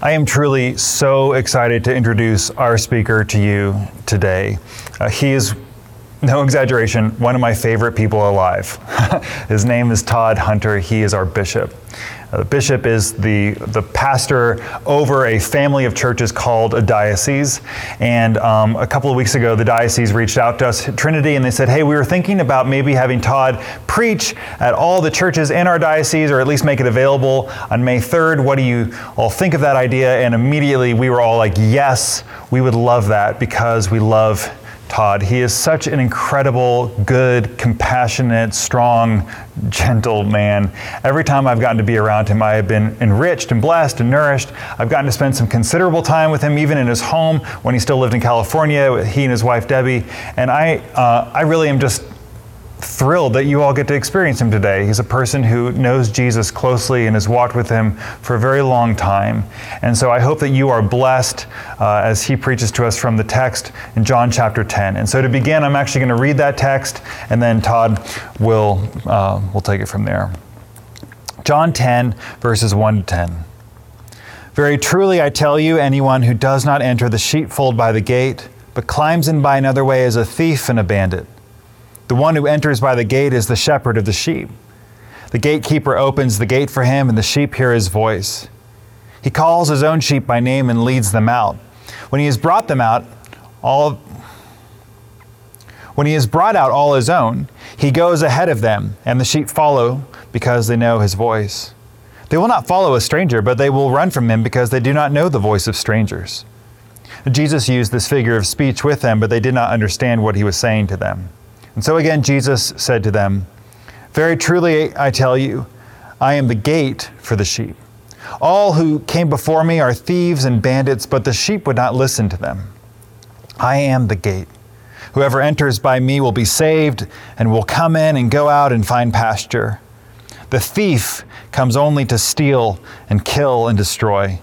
I am truly so excited to introduce our speaker to you today. Uh, he is, no exaggeration, one of my favorite people alive. His name is Todd Hunter. He is our bishop. Uh, the bishop is the, the pastor over a family of churches called a diocese. And um, a couple of weeks ago, the diocese reached out to us, Trinity, and they said, Hey, we were thinking about maybe having Todd preach at all the churches in our diocese, or at least make it available on May 3rd. What do you all think of that idea? And immediately we were all like, Yes, we would love that because we love Todd. He is such an incredible, good, compassionate, strong, gentle man. Every time I've gotten to be around him, I have been enriched and blessed and nourished. I've gotten to spend some considerable time with him, even in his home when he still lived in California, he and his wife Debbie. And I, uh, I really am just thrilled that you all get to experience him today. He's a person who knows Jesus closely and has walked with him for a very long time. And so I hope that you are blessed uh, as he preaches to us from the text in John chapter 10. And so to begin, I'm actually going to read that text, and then Todd will uh, will take it from there. John 10, verses 1 to 10. Very truly, I tell you, anyone who does not enter the sheepfold by the gate, but climbs in by another way is a thief and a bandit. The one who enters by the gate is the shepherd of the sheep. The gatekeeper opens the gate for him, and the sheep hear his voice. He calls his own sheep by name and leads them out. When he has brought them out, all when he has brought out all his own, he goes ahead of them, and the sheep follow because they know his voice. They will not follow a stranger, but they will run from him because they do not know the voice of strangers. Jesus used this figure of speech with them, but they did not understand what he was saying to them. And so again, Jesus said to them, Very truly I tell you, I am the gate for the sheep. All who came before me are thieves and bandits, but the sheep would not listen to them. I am the gate. Whoever enters by me will be saved and will come in and go out and find pasture. The thief comes only to steal and kill and destroy.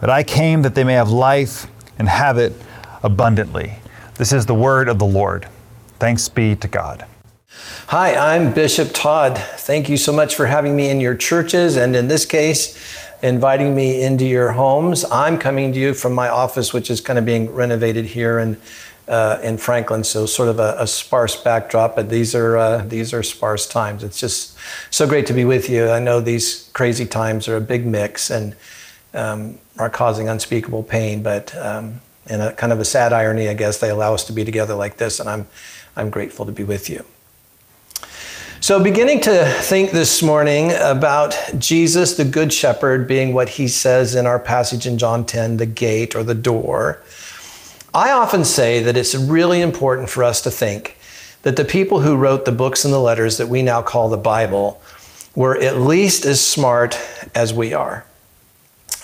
But I came that they may have life and have it abundantly. This is the word of the Lord. Thanks be to God. Hi, I'm Bishop Todd. Thank you so much for having me in your churches and in this case, inviting me into your homes. I'm coming to you from my office, which is kind of being renovated here in, uh, in Franklin, so sort of a, a sparse backdrop, but these are, uh, these are sparse times. It's just so great to be with you. I know these crazy times are a big mix and um, are causing unspeakable pain, but um, in a kind of a sad irony, I guess, they allow us to be together like this, and I'm I'm grateful to be with you. So, beginning to think this morning about Jesus, the Good Shepherd, being what he says in our passage in John 10, the gate or the door, I often say that it's really important for us to think that the people who wrote the books and the letters that we now call the Bible were at least as smart as we are.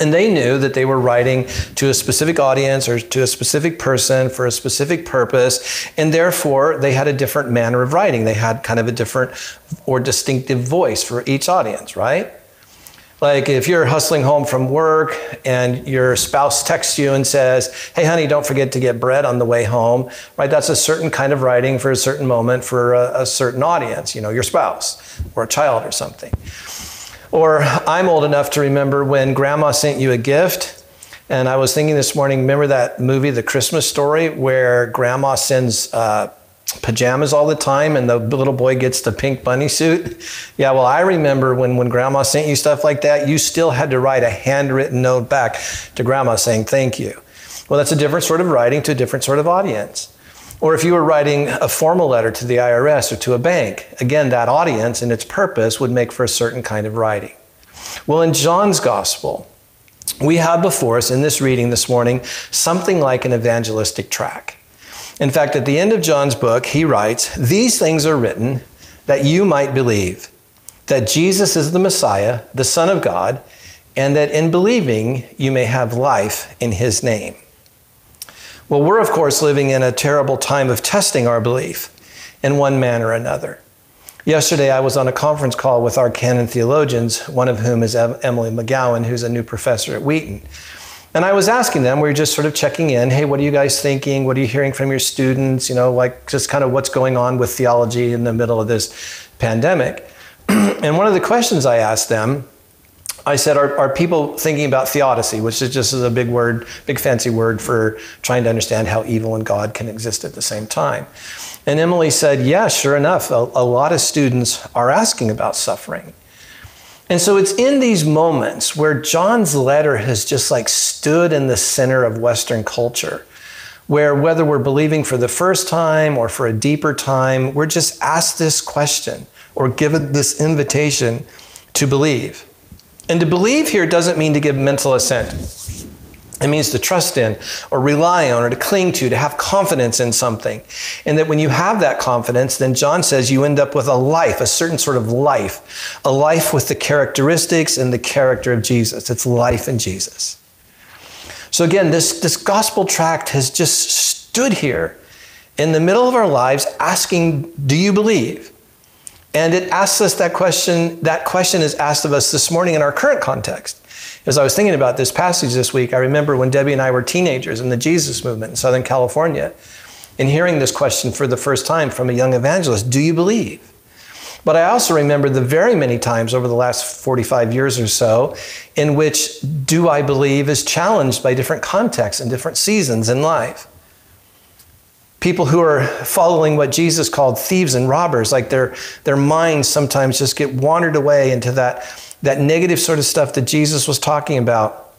And they knew that they were writing to a specific audience or to a specific person for a specific purpose, and therefore they had a different manner of writing. They had kind of a different or distinctive voice for each audience, right? Like if you're hustling home from work and your spouse texts you and says, Hey, honey, don't forget to get bread on the way home, right? That's a certain kind of writing for a certain moment for a, a certain audience, you know, your spouse or a child or something. Or I'm old enough to remember when grandma sent you a gift. And I was thinking this morning, remember that movie, The Christmas Story, where grandma sends uh, pajamas all the time and the little boy gets the pink bunny suit? Yeah, well, I remember when, when grandma sent you stuff like that, you still had to write a handwritten note back to grandma saying thank you. Well, that's a different sort of writing to a different sort of audience. Or if you were writing a formal letter to the IRS or to a bank, again, that audience and its purpose would make for a certain kind of writing. Well, in John's gospel, we have before us in this reading this morning something like an evangelistic tract. In fact, at the end of John's book, he writes, These things are written that you might believe that Jesus is the Messiah, the Son of God, and that in believing you may have life in his name. Well, we're, of course, living in a terrible time of testing our belief in one manner or another. Yesterday, I was on a conference call with our canon theologians, one of whom is Emily McGowan, who's a new professor at Wheaton. And I was asking them, we were just sort of checking in, hey, what are you guys thinking? What are you hearing from your students? You know, like just kind of what's going on with theology in the middle of this pandemic. and one of the questions I asked them I said, are, are people thinking about theodicy, which is just a big word, big fancy word for trying to understand how evil and God can exist at the same time? And Emily said, yeah, sure enough, a, a lot of students are asking about suffering. And so it's in these moments where John's letter has just like stood in the center of Western culture, where whether we're believing for the first time or for a deeper time, we're just asked this question or given this invitation to believe. And to believe here doesn't mean to give mental assent. It means to trust in or rely on or to cling to, to have confidence in something. And that when you have that confidence, then John says you end up with a life, a certain sort of life, a life with the characteristics and the character of Jesus. It's life in Jesus. So again, this, this gospel tract has just stood here in the middle of our lives asking, Do you believe? And it asks us that question. That question is asked of us this morning in our current context. As I was thinking about this passage this week, I remember when Debbie and I were teenagers in the Jesus movement in Southern California and hearing this question for the first time from a young evangelist Do you believe? But I also remember the very many times over the last 45 years or so in which do I believe is challenged by different contexts and different seasons in life people who are following what Jesus called thieves and robbers, like their, their minds sometimes just get wandered away into that, that negative sort of stuff that Jesus was talking about.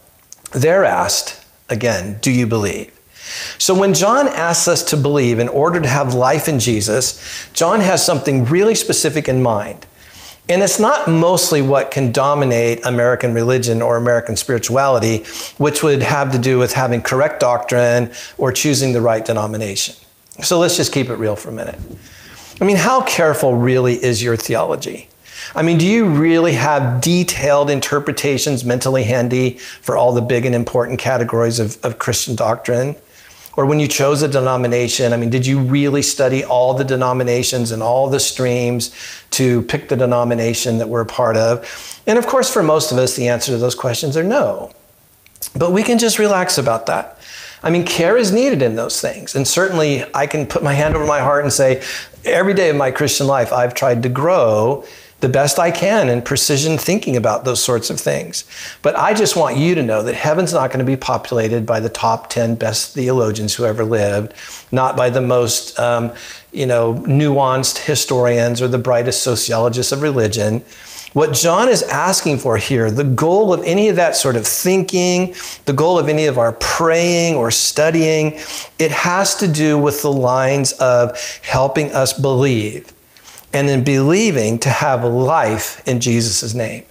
They're asked, again, do you believe? So when John asks us to believe in order to have life in Jesus, John has something really specific in mind. And it's not mostly what can dominate American religion or American spirituality, which would have to do with having correct doctrine or choosing the right denomination. So let's just keep it real for a minute. I mean, how careful really is your theology? I mean, do you really have detailed interpretations mentally handy for all the big and important categories of, of Christian doctrine? Or when you chose a denomination, I mean, did you really study all the denominations and all the streams to pick the denomination that we're a part of? And of course, for most of us, the answer to those questions are no. But we can just relax about that. I mean, care is needed in those things. And certainly, I can put my hand over my heart and say, every day of my Christian life, I've tried to grow the best I can in precision thinking about those sorts of things. But I just want you to know that heaven's not going to be populated by the top 10 best theologians who ever lived, not by the most, um, you know, nuanced historians or the brightest sociologists of religion. What John is asking for here, the goal of any of that sort of thinking, the goal of any of our praying or studying, it has to do with the lines of helping us believe. And in believing, to have life in Jesus' name.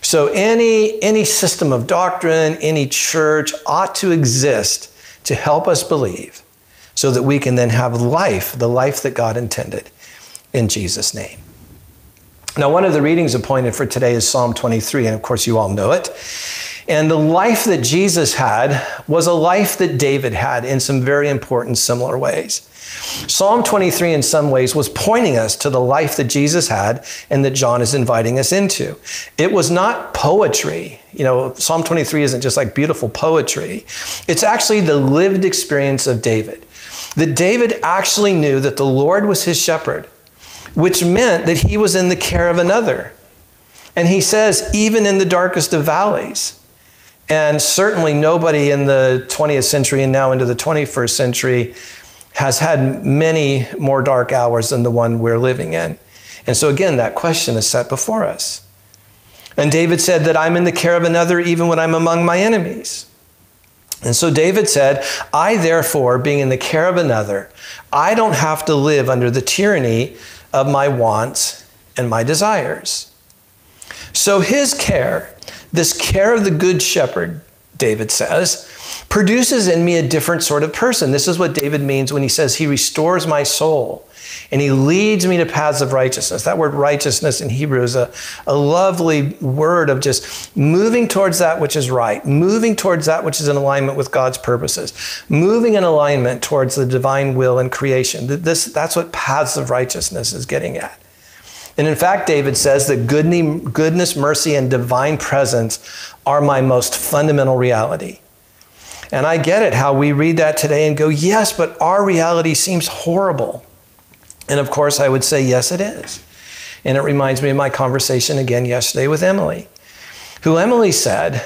So any, any system of doctrine, any church ought to exist to help us believe so that we can then have life, the life that God intended in Jesus' name. Now, one of the readings appointed for today is Psalm 23, and of course, you all know it. And the life that Jesus had was a life that David had in some very important similar ways. Psalm 23, in some ways, was pointing us to the life that Jesus had and that John is inviting us into. It was not poetry. You know, Psalm 23 isn't just like beautiful poetry, it's actually the lived experience of David. That David actually knew that the Lord was his shepherd which meant that he was in the care of another. And he says, even in the darkest of valleys. And certainly nobody in the 20th century and now into the 21st century has had many more dark hours than the one we're living in. And so, again, that question is set before us. And David said that I'm in the care of another even when I'm among my enemies. And so David said, I therefore, being in the care of another, I don't have to live under the tyranny of my wants and my desires. So his care, this care of the good shepherd, David says, produces in me a different sort of person. This is what David means when he says, He restores my soul and He leads me to paths of righteousness. That word righteousness in Hebrew is a, a lovely word of just moving towards that which is right, moving towards that which is in alignment with God's purposes, moving in alignment towards the divine will and creation. This, that's what paths of righteousness is getting at. And in fact, David says that goodness, mercy, and divine presence are my most fundamental reality. And I get it how we read that today and go, yes, but our reality seems horrible. And of course, I would say, yes, it is. And it reminds me of my conversation again yesterday with Emily. who Emily said,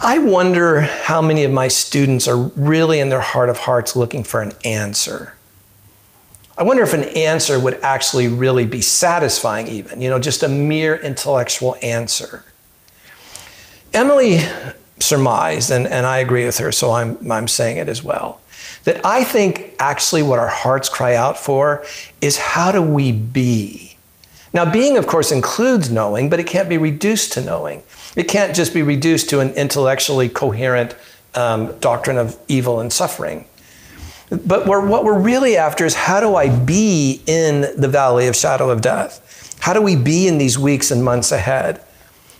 I wonder how many of my students are really in their heart of hearts looking for an answer. I wonder if an answer would actually really be satisfying, even, you know, just a mere intellectual answer. Emily surmised, and, and I agree with her, so I'm, I'm saying it as well, that I think actually what our hearts cry out for is how do we be? Now, being, of course, includes knowing, but it can't be reduced to knowing. It can't just be reduced to an intellectually coherent um, doctrine of evil and suffering. But we're, what we're really after is how do I be in the valley of shadow of death? How do we be in these weeks and months ahead?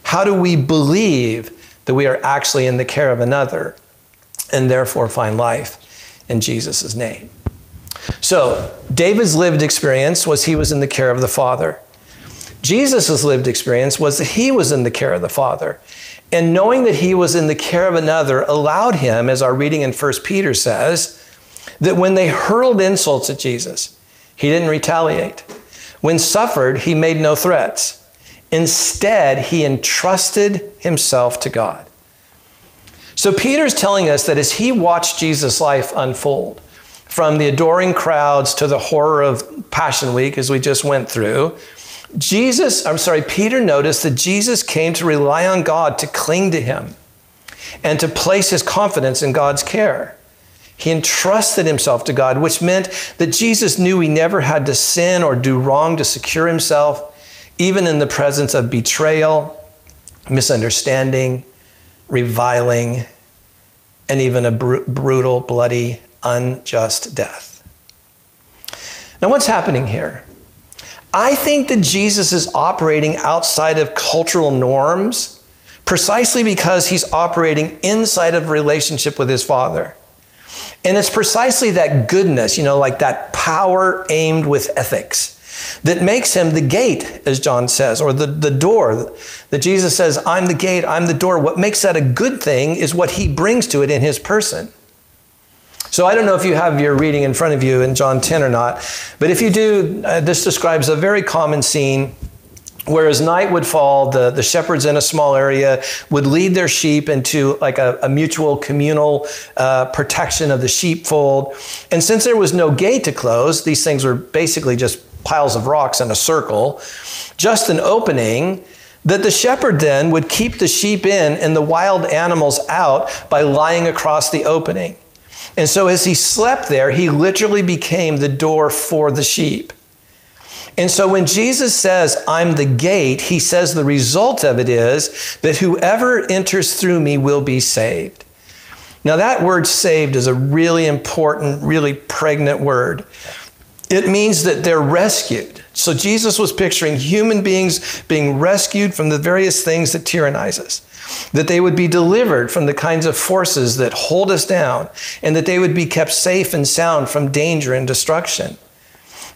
How do we believe that we are actually in the care of another and therefore find life in Jesus' name? So, David's lived experience was he was in the care of the Father. Jesus' lived experience was that he was in the care of the Father. And knowing that he was in the care of another allowed him, as our reading in 1 Peter says, that when they hurled insults at Jesus, he didn't retaliate. When suffered, he made no threats. Instead, he entrusted himself to God. So Peter's telling us that as he watched Jesus' life unfold, from the adoring crowds to the horror of Passion Week, as we just went through, Jesus, I'm sorry, Peter noticed that Jesus came to rely on God, to cling to him, and to place his confidence in God's care. He entrusted himself to God, which meant that Jesus knew he never had to sin or do wrong to secure himself, even in the presence of betrayal, misunderstanding, reviling, and even a br- brutal, bloody, unjust death. Now, what's happening here? I think that Jesus is operating outside of cultural norms precisely because he's operating inside of relationship with his Father. And it's precisely that goodness, you know, like that power aimed with ethics that makes him the gate, as John says, or the, the door. That Jesus says, I'm the gate, I'm the door. What makes that a good thing is what he brings to it in his person. So I don't know if you have your reading in front of you in John 10 or not, but if you do, uh, this describes a very common scene where as night would fall, the, the shepherds in a small area would lead their sheep into like a, a mutual communal uh, protection of the sheepfold. And since there was no gate to close, these things were basically just piles of rocks in a circle, just an opening that the shepherd then would keep the sheep in and the wild animals out by lying across the opening. And so as he slept there, he literally became the door for the sheep. And so when Jesus says, I'm the gate, he says the result of it is that whoever enters through me will be saved. Now, that word saved is a really important, really pregnant word. It means that they're rescued. So Jesus was picturing human beings being rescued from the various things that tyrannize us that they would be delivered from the kinds of forces that hold us down, and that they would be kept safe and sound from danger and destruction.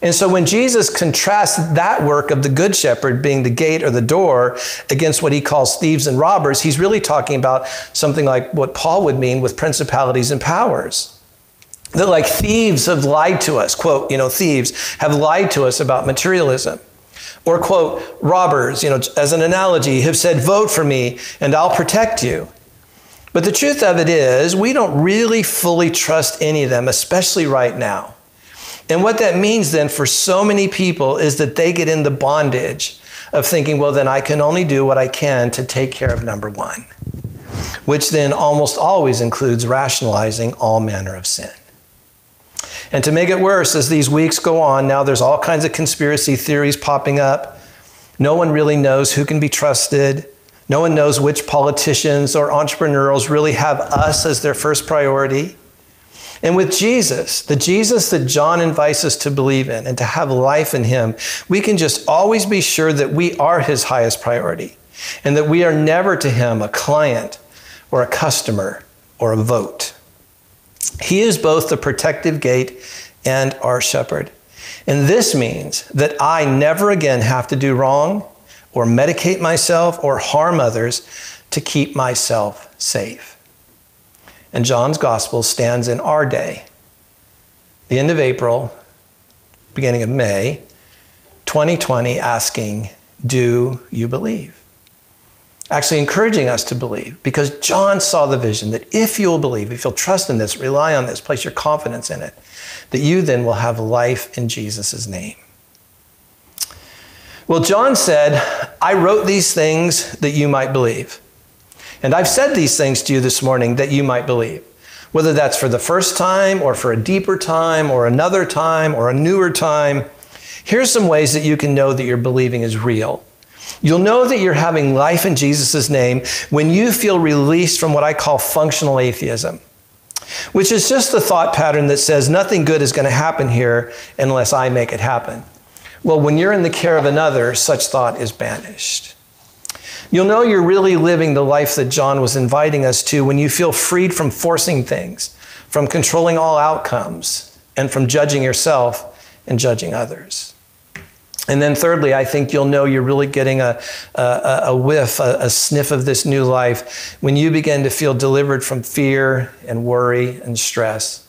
And so when Jesus contrasts that work of the Good Shepherd being the gate or the door against what he calls thieves and robbers, he's really talking about something like what Paul would mean with principalities and powers. That like thieves have lied to us, quote, you know, thieves have lied to us about materialism. Or, quote, robbers, you know, as an analogy, have said, vote for me and I'll protect you. But the truth of it is, we don't really fully trust any of them, especially right now. And what that means then for so many people is that they get in the bondage of thinking, well, then I can only do what I can to take care of number one, which then almost always includes rationalizing all manner of sin. And to make it worse, as these weeks go on, now there's all kinds of conspiracy theories popping up. No one really knows who can be trusted. No one knows which politicians or entrepreneurs really have us as their first priority. And with Jesus, the Jesus that John invites us to believe in and to have life in him, we can just always be sure that we are his highest priority and that we are never to him a client or a customer or a vote. He is both the protective gate and our shepherd. And this means that I never again have to do wrong or medicate myself or harm others to keep myself safe. And John's gospel stands in our day, the end of April, beginning of May, 2020, asking, Do you believe? Actually encouraging us to believe because John saw the vision that if you'll believe, if you'll trust in this, rely on this, place your confidence in it, that you then will have life in Jesus' name. Well, John said, I wrote these things that you might believe. And I've said these things to you this morning that you might believe. Whether that's for the first time or for a deeper time or another time or a newer time, here's some ways that you can know that your believing is real. You'll know that you're having life in Jesus' name when you feel released from what I call functional atheism, which is just the thought pattern that says nothing good is going to happen here unless I make it happen. Well, when you're in the care of another, such thought is banished. You'll know you're really living the life that John was inviting us to when you feel freed from forcing things, from controlling all outcomes, and from judging yourself and judging others. And then, thirdly, I think you'll know you're really getting a, a, a whiff, a, a sniff of this new life when you begin to feel delivered from fear and worry and stress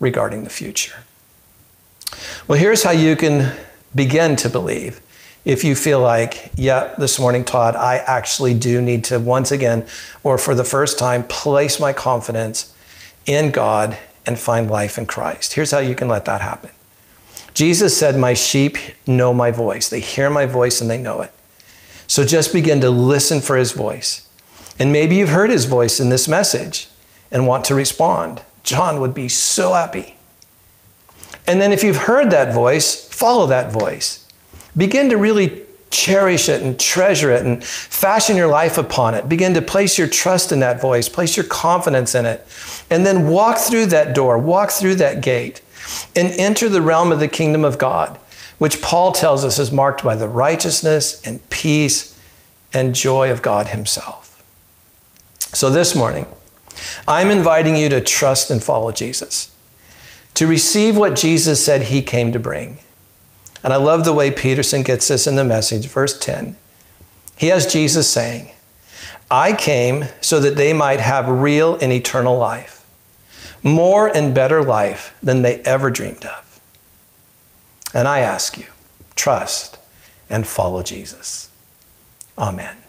regarding the future. Well, here's how you can begin to believe. If you feel like, yeah, this morning, Todd, I actually do need to once again, or for the first time, place my confidence in God and find life in Christ. Here's how you can let that happen. Jesus said, My sheep know my voice. They hear my voice and they know it. So just begin to listen for his voice. And maybe you've heard his voice in this message and want to respond. John would be so happy. And then if you've heard that voice, follow that voice. Begin to really cherish it and treasure it and fashion your life upon it. Begin to place your trust in that voice, place your confidence in it. And then walk through that door, walk through that gate, and enter the realm of the kingdom of God, which Paul tells us is marked by the righteousness and peace and joy of God Himself. So this morning, I'm inviting you to trust and follow Jesus, to receive what Jesus said He came to bring. And I love the way Peterson gets this in the message, verse 10. He has Jesus saying, I came so that they might have real and eternal life, more and better life than they ever dreamed of. And I ask you, trust and follow Jesus. Amen.